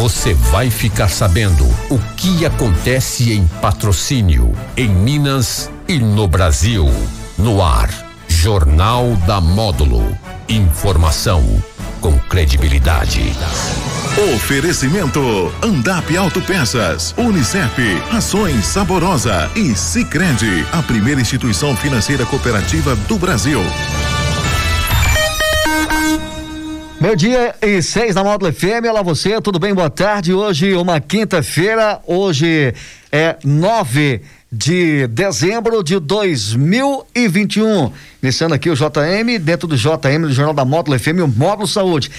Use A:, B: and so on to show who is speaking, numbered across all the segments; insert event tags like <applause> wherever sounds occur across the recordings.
A: Você vai ficar sabendo o que acontece em patrocínio, em Minas e no Brasil. No ar, Jornal da Módulo. Informação com credibilidade.
B: Oferecimento Andap Autopeças, Unicef, Ações Saborosa e Sicredi, a primeira instituição financeira cooperativa do Brasil.
C: Meu dia e seis na Módulo FM, olá você, tudo bem? Boa tarde. Hoje, uma quinta-feira, hoje é nove de dezembro de 2021. Iniciando aqui o JM, dentro do JM, do Jornal da Módulo FM, o Módulo Saúde.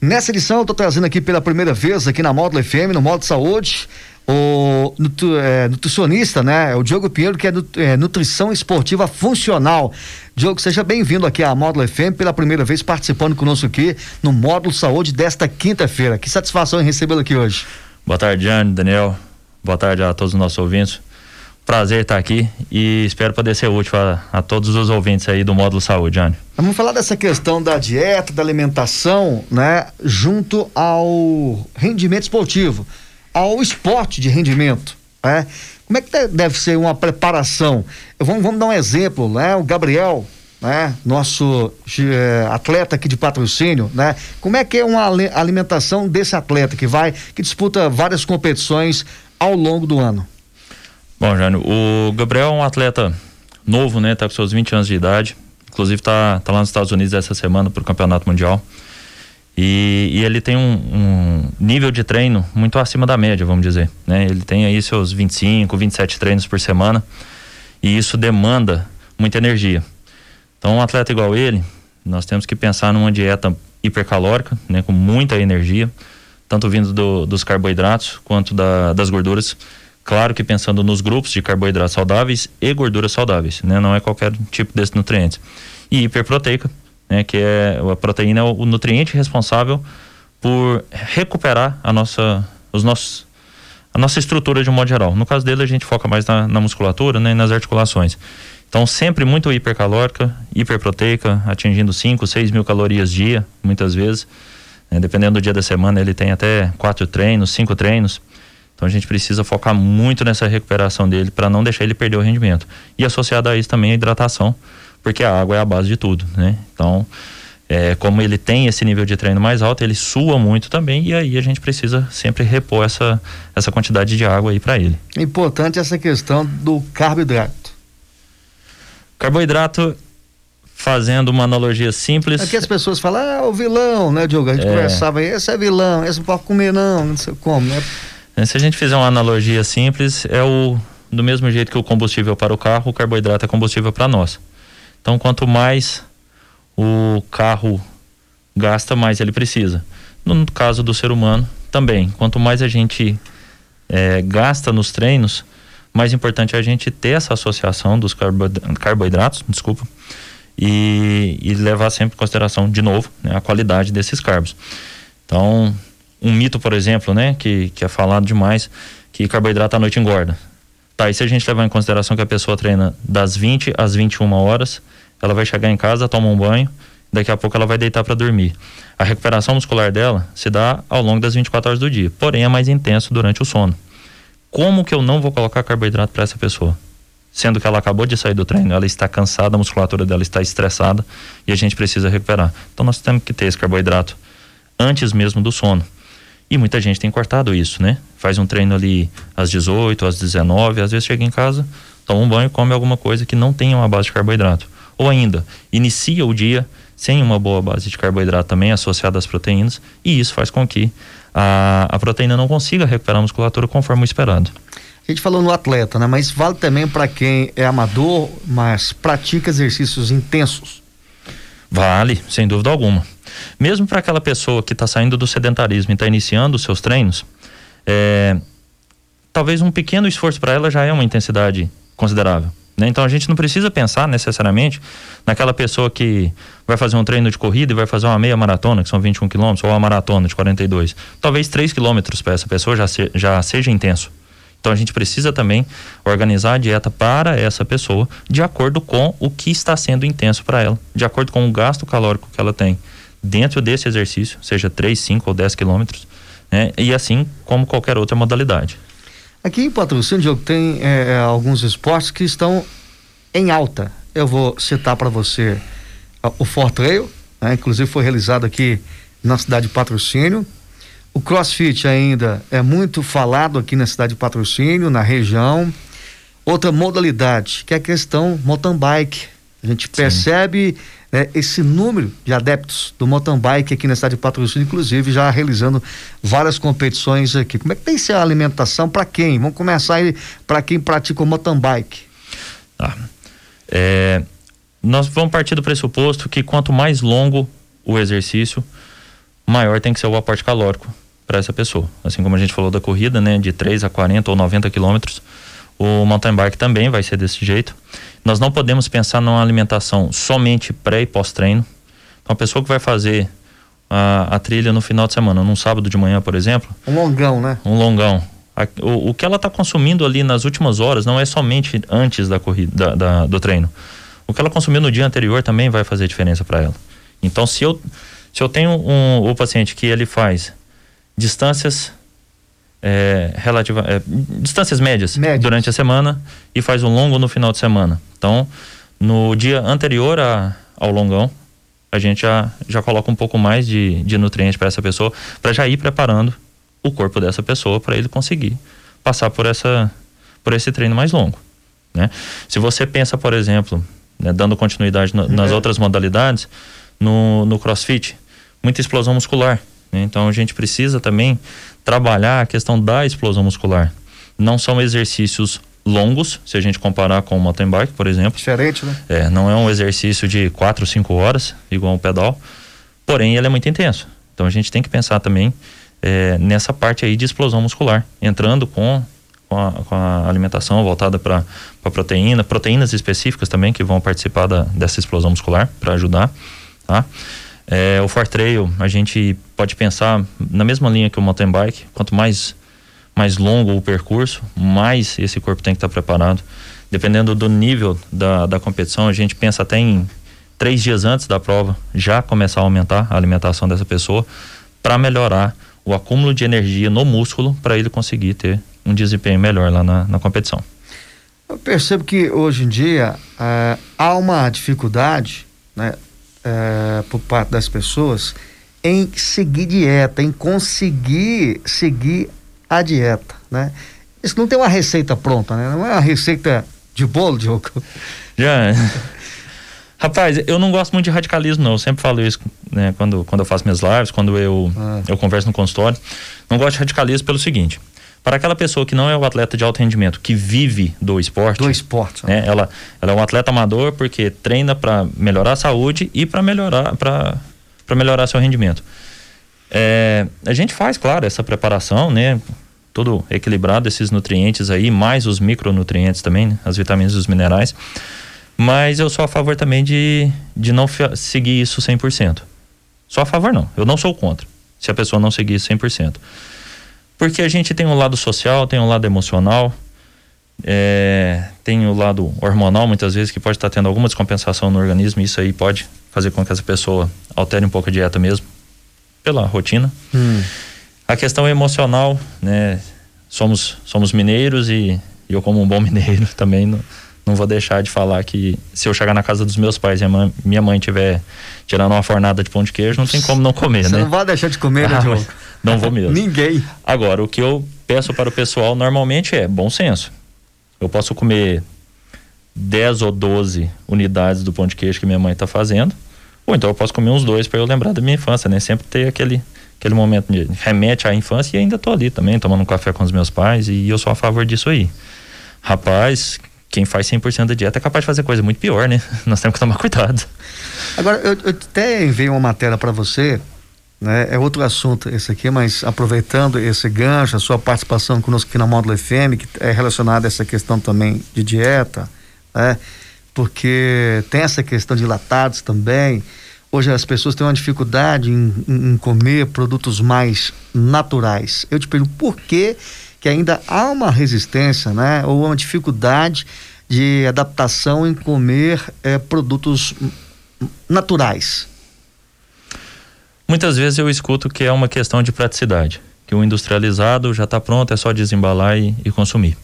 C: Nessa edição, eu estou trazendo aqui pela primeira vez, aqui na Módulo FM, no Módulo Saúde, o nutri, é, nutricionista, né? É o Diogo Pinheiro, que é, é nutrição esportiva funcional. Diogo, seja bem-vindo aqui à Módulo FM, pela primeira vez participando conosco aqui no Módulo Saúde desta quinta-feira. Que satisfação em recebê-lo aqui hoje.
D: Boa tarde, Jane, Daniel. Boa tarde a todos os nossos ouvintes. Prazer estar aqui e espero poder ser útil a, a todos os ouvintes aí do Módulo Saúde, Jane.
C: Vamos falar dessa questão da dieta, da alimentação, né? Junto ao rendimento esportivo ao esporte de rendimento. Né? Como é que deve ser uma preparação? Vamos, vamos dar um exemplo, né? O Gabriel, né? Nosso é, atleta aqui de patrocínio, né? Como é que é uma alimentação desse atleta que vai, que disputa várias competições ao longo do ano?
D: Bom, Jânio, o Gabriel é um atleta novo, né? Tá com seus 20 anos de idade. Inclusive tá, tá lá nos Estados Unidos essa semana para o Campeonato Mundial. E, e ele tem um, um, nível de treino muito acima da média, vamos dizer. Né? Ele tem aí seus 25, 27 treinos por semana e isso demanda muita energia. Então, um atleta igual ele, nós temos que pensar numa dieta hipercalórica, né, com muita energia, tanto vindo do, dos carboidratos quanto da, das gorduras. Claro que pensando nos grupos de carboidratos saudáveis e gorduras saudáveis, né? Não é qualquer tipo desses nutrientes. E hiperproteica, né, que é a proteína é o nutriente responsável por recuperar a nossa, os nossos, a nossa estrutura de um modo geral. No caso dele, a gente foca mais na, na musculatura né, e nas articulações. Então, sempre muito hipercalórica, hiperproteica, atingindo 5, 6 mil calorias dia, muitas vezes. Né, dependendo do dia da semana, ele tem até quatro treinos, cinco treinos. Então, a gente precisa focar muito nessa recuperação dele para não deixar ele perder o rendimento. E associado a isso também a hidratação, porque a água é a base de tudo, né? Então, é, como ele tem esse nível de treino mais alto, ele sua muito também e aí a gente precisa sempre repor essa, essa quantidade de água aí para ele.
C: Importante essa questão do carboidrato.
D: Carboidrato, fazendo uma analogia simples.
C: Aqui as pessoas falam, ah, o vilão, né, Diogo? A gente é... conversava, esse é vilão, esse não pode comer não, não sei como, né?
D: É, se a gente fizer uma analogia simples, é o do mesmo jeito que o combustível para o carro, o carboidrato é combustível para nós. Então, quanto mais o carro gasta, mais ele precisa. No caso do ser humano, também. Quanto mais a gente é, gasta nos treinos, mais importante é a gente ter essa associação dos carboidratos, desculpa, e, e levar sempre em consideração, de novo, né, a qualidade desses carbos. Então, um mito, por exemplo, né, que, que é falado demais, que carboidrato à noite engorda. Tá, e se a gente levar em consideração que a pessoa treina das 20 às 21 horas, ela vai chegar em casa, toma um banho, daqui a pouco ela vai deitar para dormir. A recuperação muscular dela se dá ao longo das 24 horas do dia, porém é mais intenso durante o sono. Como que eu não vou colocar carboidrato para essa pessoa? Sendo que ela acabou de sair do treino, ela está cansada, a musculatura dela está estressada e a gente precisa recuperar. Então nós temos que ter esse carboidrato antes mesmo do sono. E muita gente tem cortado isso, né? Faz um treino ali às 18, às 19, às vezes chega em casa, toma um banho, come alguma coisa que não tenha uma base de carboidrato. Ou ainda, inicia o dia sem uma boa base de carboidrato também associada às proteínas, e isso faz com que a, a proteína não consiga recuperar a musculatura conforme o esperado.
C: A gente falou no atleta, né? Mas vale também para quem é amador, mas pratica exercícios intensos.
D: Vale, sem dúvida alguma. Mesmo para aquela pessoa que está saindo do sedentarismo e está iniciando os seus treinos, é, talvez um pequeno esforço para ela já é uma intensidade considerável. Né? Então a gente não precisa pensar necessariamente naquela pessoa que vai fazer um treino de corrida e vai fazer uma meia maratona, que são 21 quilômetros, ou uma maratona de 42. Talvez 3 quilômetros para essa pessoa já, se, já seja intenso. Então a gente precisa também organizar a dieta para essa pessoa de acordo com o que está sendo intenso para ela, de acordo com o gasto calórico que ela tem dentro desse exercício, seja 3, 5 ou 10 quilômetros, né? E assim como qualquer outra modalidade.
C: Aqui em patrocínio, Diogo, tem é, é alguns esportes que estão em alta. Eu vou citar para você o Fort Trail, né? inclusive foi realizado aqui na cidade de Patrocínio. O CrossFit ainda é muito falado aqui na cidade de Patrocínio, na região. Outra modalidade, que é a questão mountain bike. A gente percebe né, esse número de adeptos do mountain bike aqui na cidade de Patrocínio, inclusive já realizando várias competições aqui. Como é que tem que ser a alimentação para quem? Vamos começar aí para quem pratica o mountain bike.
D: Tá. É, nós vamos partir do pressuposto que quanto mais longo o exercício, maior tem que ser o aporte calórico para essa pessoa. Assim como a gente falou da corrida, né, de 3 a 40 ou 90 quilômetros, o mountain bike também vai ser desse jeito. Nós não podemos pensar numa alimentação somente pré e pós-treino. Então, a pessoa que vai fazer a, a, trilha no final de semana, num sábado de manhã, por exemplo.
C: Um longão, né?
D: Um longão. A, o, o, que ela está consumindo ali nas últimas horas não é somente antes da corrida, da, da, do treino. O que ela consumiu no dia anterior também vai fazer diferença para ela. Então, se eu, se eu tenho um, o paciente que ele faz distâncias é, relativa, é, distâncias médias, médias, durante a semana e faz um longo no final de semana. Então, no dia anterior a, ao longão, a gente já, já coloca um pouco mais de, de nutrientes para essa pessoa, para já ir preparando o corpo dessa pessoa para ele conseguir passar por essa por esse treino mais longo. Né? Se você pensa, por exemplo, né, dando continuidade no, nas é. outras modalidades, no, no crossfit, muita explosão muscular. Né? Então a gente precisa também trabalhar a questão da explosão muscular. Não são exercícios longos, se a gente comparar com o mountain bike, por exemplo.
C: Diferente, né?
D: É, não é um exercício de 4, 5 horas, igual o pedal, porém ele é muito intenso. Então a gente tem que pensar também é, nessa parte aí de explosão muscular, entrando com, com, a, com a alimentação voltada para proteína, proteínas específicas também que vão participar da, dessa explosão muscular para ajudar, tá? É, o Fort Trail, a gente pode pensar na mesma linha que o mountain bike, quanto mais mais longo o percurso, mais esse corpo tem que estar preparado. Dependendo do nível da, da competição, a gente pensa até em três dias antes da prova já começar a aumentar a alimentação dessa pessoa para melhorar o acúmulo de energia no músculo para ele conseguir ter um desempenho melhor lá na, na competição.
C: Eu percebo que hoje em dia uh, há uma dificuldade, né? É, por parte das pessoas em seguir dieta, em conseguir seguir a dieta, né? Isso não tem uma receita pronta, né? Não é uma receita de bolo, Diogo.
D: Já. <laughs> Rapaz, eu não gosto muito de radicalismo, não. Eu sempre falo isso né, quando, quando eu faço minhas lives, quando eu, ah. eu converso no consultório. Não gosto de radicalismo pelo seguinte: para aquela pessoa que não é o atleta de alto rendimento, que vive do esporte.
C: Do esporte.
D: Né? Ela, ela é um atleta amador porque treina para melhorar a saúde e para melhorar, para melhorar seu rendimento. É, a gente faz, claro, essa preparação, né? Todo equilibrado, esses nutrientes aí, mais os micronutrientes também, né? as vitaminas e os minerais. Mas eu sou a favor também de, de não seguir isso 100%. Só a favor não, eu não sou contra, se a pessoa não seguir isso 100%. Porque a gente tem um lado social, tem um lado emocional, é, tem o lado hormonal, muitas vezes, que pode estar tendo alguma descompensação no organismo, e isso aí pode fazer com que essa pessoa altere um pouco a dieta mesmo, pela rotina. Hum. A questão emocional, né? Somos, somos mineiros e, eu, como um bom <laughs> mineiro, também não, não vou deixar de falar que se eu chegar na casa dos meus pais e mãe, minha mãe tiver tirando uma fornada de pão de queijo, não tem como não comer,
C: Você
D: né?
C: Você não vai deixar de comer, né, Diogo?
D: Não vou mesmo.
C: Ninguém.
D: Agora, o que eu peço para o pessoal normalmente é bom senso. Eu posso comer 10 ou 12 unidades do pão de queijo que minha mãe está fazendo, ou então eu posso comer uns dois para eu lembrar da minha infância, né? Sempre ter aquele aquele momento de remete à infância e ainda tô ali também, tomando um café com os meus pais e eu sou a favor disso aí. Rapaz, quem faz 100% da dieta é capaz de fazer coisa muito pior, né? <laughs> Nós temos que tomar cuidado.
C: Agora, eu, eu até enviei uma matéria para você né? É outro assunto esse aqui, mas aproveitando esse gancho, a sua participação conosco aqui na Módulo FM, que é relacionada a essa questão também de dieta, né? Porque tem essa questão de latados também. Hoje as pessoas têm uma dificuldade em, em, comer produtos mais naturais. Eu te pergunto por que que ainda há uma resistência, né? Ou uma dificuldade de adaptação em comer é, produtos naturais.
D: Muitas vezes eu escuto que é uma questão de praticidade, que o industrializado já está pronto, é só desembalar e, e consumir.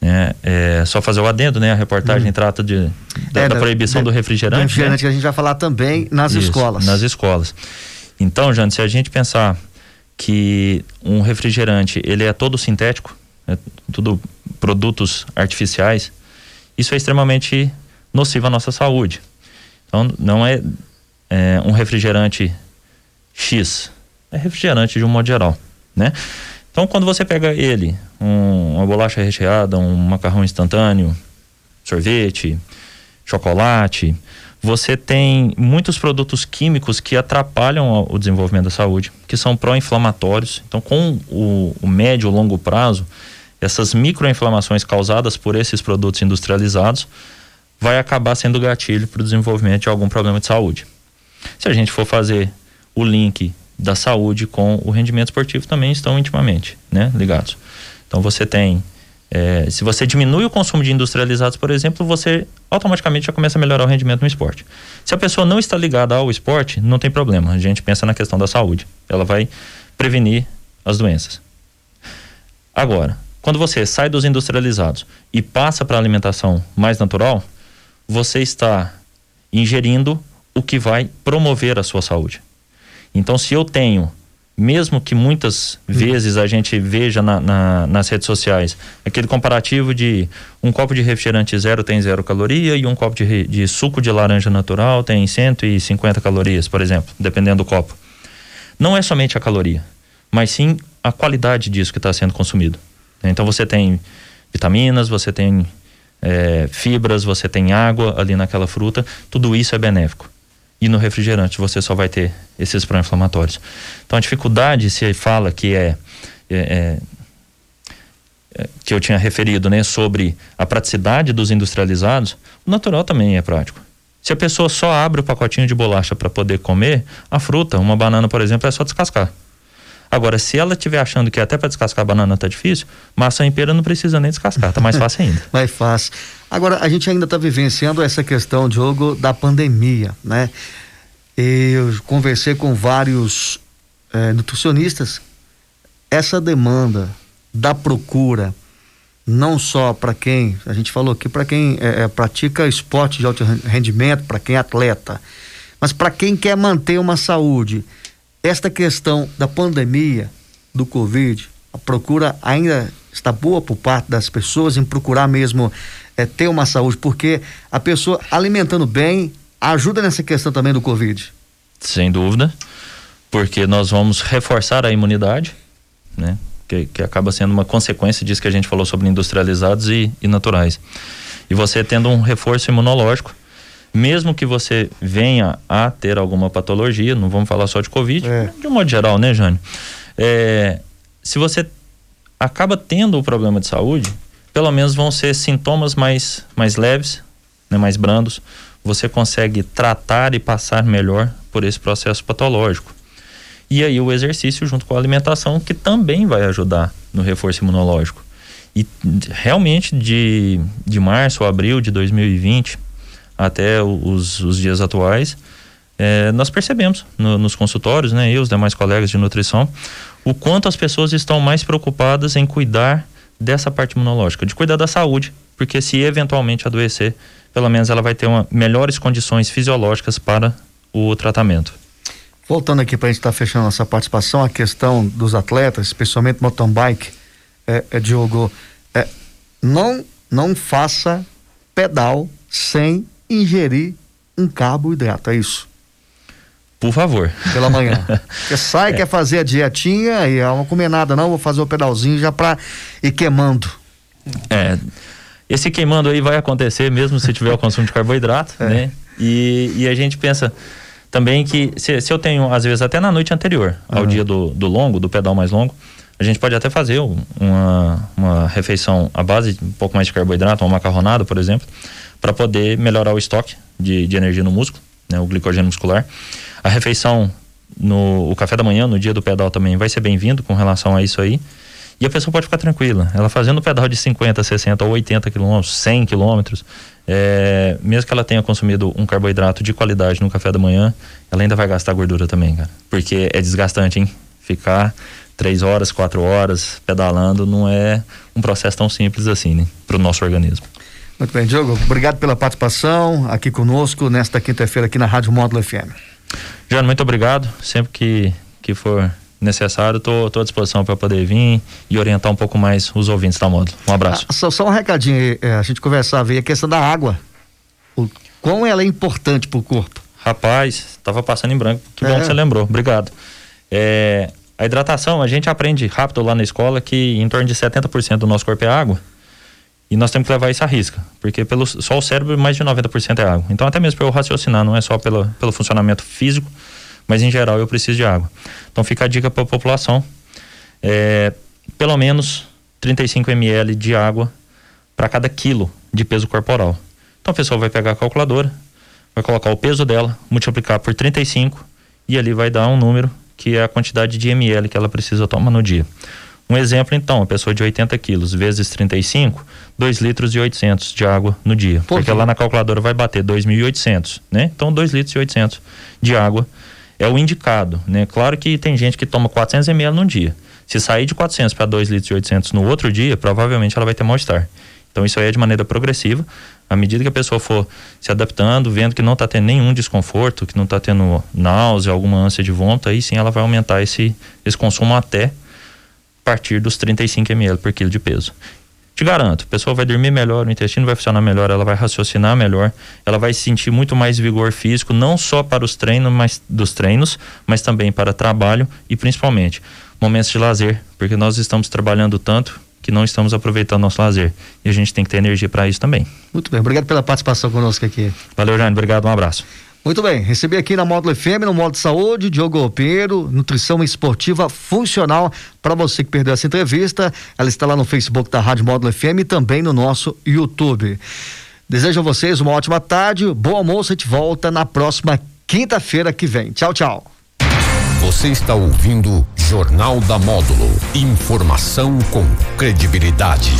D: É, é, só fazer o adendo, né? A reportagem hum. trata de, da, é, da proibição do refrigerante. Do
C: refrigerante né? que a gente vai falar também nas Isso, escolas.
D: Nas escolas. Então, Jane, se a gente pensar que um refrigerante ele é todo sintético, é tudo produtos artificiais, isso é extremamente nocivo à nossa saúde. Então, não é, é um refrigerante X, é refrigerante de um modo geral, né? Então, quando você pega ele, um, uma bolacha recheada, um macarrão instantâneo, sorvete, chocolate, você tem muitos produtos químicos que atrapalham o desenvolvimento da saúde, que são pró-inflamatórios. Então, com o, o médio e longo prazo, essas microinflamações causadas por esses produtos industrializados vai acabar sendo gatilho para o desenvolvimento de algum problema de saúde. Se a gente for fazer o link da saúde com o rendimento esportivo também estão intimamente né, ligados. Então você tem, é, se você diminui o consumo de industrializados, por exemplo, você automaticamente já começa a melhorar o rendimento no esporte. Se a pessoa não está ligada ao esporte, não tem problema. A gente pensa na questão da saúde. Ela vai prevenir as doenças. Agora, quando você sai dos industrializados e passa para a alimentação mais natural, você está ingerindo o que vai promover a sua saúde. Então, se eu tenho, mesmo que muitas vezes a gente veja na, na, nas redes sociais, aquele comparativo de um copo de refrigerante zero tem zero caloria e um copo de, de suco de laranja natural tem 150 calorias, por exemplo, dependendo do copo. Não é somente a caloria, mas sim a qualidade disso que está sendo consumido. Então você tem vitaminas, você tem é, fibras, você tem água ali naquela fruta, tudo isso é benéfico e no refrigerante você só vai ter esses pró-inflamatórios. Então a dificuldade se fala que é, é, é, é, que eu tinha referido, né, sobre a praticidade dos industrializados, o natural também é prático. Se a pessoa só abre o pacotinho de bolacha para poder comer, a fruta, uma banana, por exemplo, é só descascar. Agora, se ela estiver achando que até para descascar a banana tá difícil, maçã em pera não precisa nem descascar, tá mais <laughs> fácil ainda.
C: mais fácil. Agora, a gente ainda está vivenciando essa questão, Diogo, da pandemia, né? Eu conversei com vários é, nutricionistas. Essa demanda da procura, não só para quem, a gente falou aqui, para quem é, é, pratica esporte de alto rendimento, para quem é atleta, mas para quem quer manter uma saúde esta questão da pandemia do Covid, a procura ainda está boa por parte das pessoas em procurar mesmo é, ter uma saúde, porque a pessoa alimentando bem ajuda nessa questão também do Covid.
D: Sem dúvida, porque nós vamos reforçar a imunidade, né? Que, que acaba sendo uma consequência disso que a gente falou sobre industrializados e, e naturais. E você tendo um reforço imunológico, mesmo que você venha a ter alguma patologia, não vamos falar só de Covid, é. de um modo geral, né, Jânio? É, se você acaba tendo o problema de saúde, pelo menos vão ser sintomas mais, mais leves, né, mais brandos. Você consegue tratar e passar melhor por esse processo patológico. E aí o exercício junto com a alimentação, que também vai ajudar no reforço imunológico. E realmente de, de março ou abril de 2020 até os, os dias atuais, é, nós percebemos no, nos consultórios, né, eu e os demais colegas de nutrição, o quanto as pessoas estão mais preocupadas em cuidar dessa parte imunológica, de cuidar da saúde, porque se eventualmente adoecer, pelo menos ela vai ter uma, melhores condições fisiológicas para o tratamento.
C: Voltando aqui para a gente estar tá fechando nossa participação, a questão dos atletas, especialmente mountain bike, é, é, Diogo, é, não, não faça pedal sem ingerir um carboidrato, é isso?
D: Por favor.
C: Pela manhã. <laughs> Você sai, é. quer fazer a dietinha e não comer nada, não, vou fazer o pedalzinho já para ir queimando.
D: É. Esse queimando aí vai acontecer mesmo se tiver o consumo de carboidrato, é. né? E, e a gente pensa também que se, se eu tenho, às vezes, até na noite anterior ao uhum. dia do, do longo, do pedal mais longo, a gente pode até fazer uma, uma refeição à base de um pouco mais de carboidrato, uma macarronada, por exemplo para poder melhorar o estoque de, de energia no músculo, né, o glicogênio muscular. A refeição no o café da manhã, no dia do pedal também vai ser bem-vindo com relação a isso aí. E a pessoa pode ficar tranquila. Ela fazendo pedal de 50, 60 ou 80 quilômetros, 100 quilômetros, é, mesmo que ela tenha consumido um carboidrato de qualidade no café da manhã, ela ainda vai gastar gordura também, cara. Porque é desgastante, hein? Ficar três horas, quatro horas pedalando, não é um processo tão simples assim, né, para o nosso organismo.
C: Muito bem, Diogo, obrigado pela participação aqui conosco nesta quinta-feira aqui na Rádio Módulo FM.
D: Jânio, muito obrigado. Sempre que, que for necessário, estou à disposição para poder vir e orientar um pouco mais os ouvintes da Módulo. Um abraço.
C: Ah, só, só, um recadinho, é, a gente conversava aí, a questão da água. O quão ela é importante para o corpo.
D: Rapaz, estava passando em branco. Que é. bom que você lembrou. Obrigado. É, a hidratação, a gente aprende rápido lá na escola que em torno de 70% do nosso corpo é água. E nós temos que levar isso à risca, porque pelo, só o cérebro mais de 90% é água. Então, até mesmo para eu raciocinar, não é só pelo, pelo funcionamento físico, mas em geral eu preciso de água. Então, fica a dica para a população: é, pelo menos 35 ml de água para cada quilo de peso corporal. Então, a pessoa vai pegar a calculadora, vai colocar o peso dela, multiplicar por 35 e ali vai dar um número que é a quantidade de ml que ela precisa tomar no dia. Um exemplo, então, uma pessoa de 80 quilos vezes 35, 2 litros e 800 de água no dia. Por porque lá na calculadora vai bater 2.800, né? Então, 2 litros e 800 de água é o indicado, né? Claro que tem gente que toma 400 ml no dia. Se sair de 400 para 2 litros e 800 no outro dia, provavelmente ela vai ter mal-estar. Então, isso aí é de maneira progressiva. À medida que a pessoa for se adaptando, vendo que não está tendo nenhum desconforto, que não está tendo náusea, alguma ânsia de vômito, aí sim ela vai aumentar esse, esse consumo até partir dos 35 ml por quilo de peso. Te garanto, a pessoa vai dormir melhor, o intestino vai funcionar melhor, ela vai raciocinar melhor, ela vai sentir muito mais vigor físico, não só para os treinos, mas dos treinos, mas também para trabalho e principalmente momentos de lazer, porque nós estamos trabalhando tanto que não estamos aproveitando nosso lazer. E a gente tem que ter energia para isso também.
C: Muito bem, obrigado pela participação conosco aqui.
D: Valeu, Jane, obrigado, um abraço.
C: Muito bem, recebi aqui na Módulo FM, no de saúde, Diogo Opero, nutrição esportiva funcional. Para você que perdeu essa entrevista, ela está lá no Facebook da Rádio Módulo FM e também no nosso YouTube. Desejo a vocês uma ótima tarde, bom almoço, a gente volta na próxima quinta-feira que vem. Tchau, tchau.
A: Você está ouvindo Jornal da Módulo. Informação com credibilidade.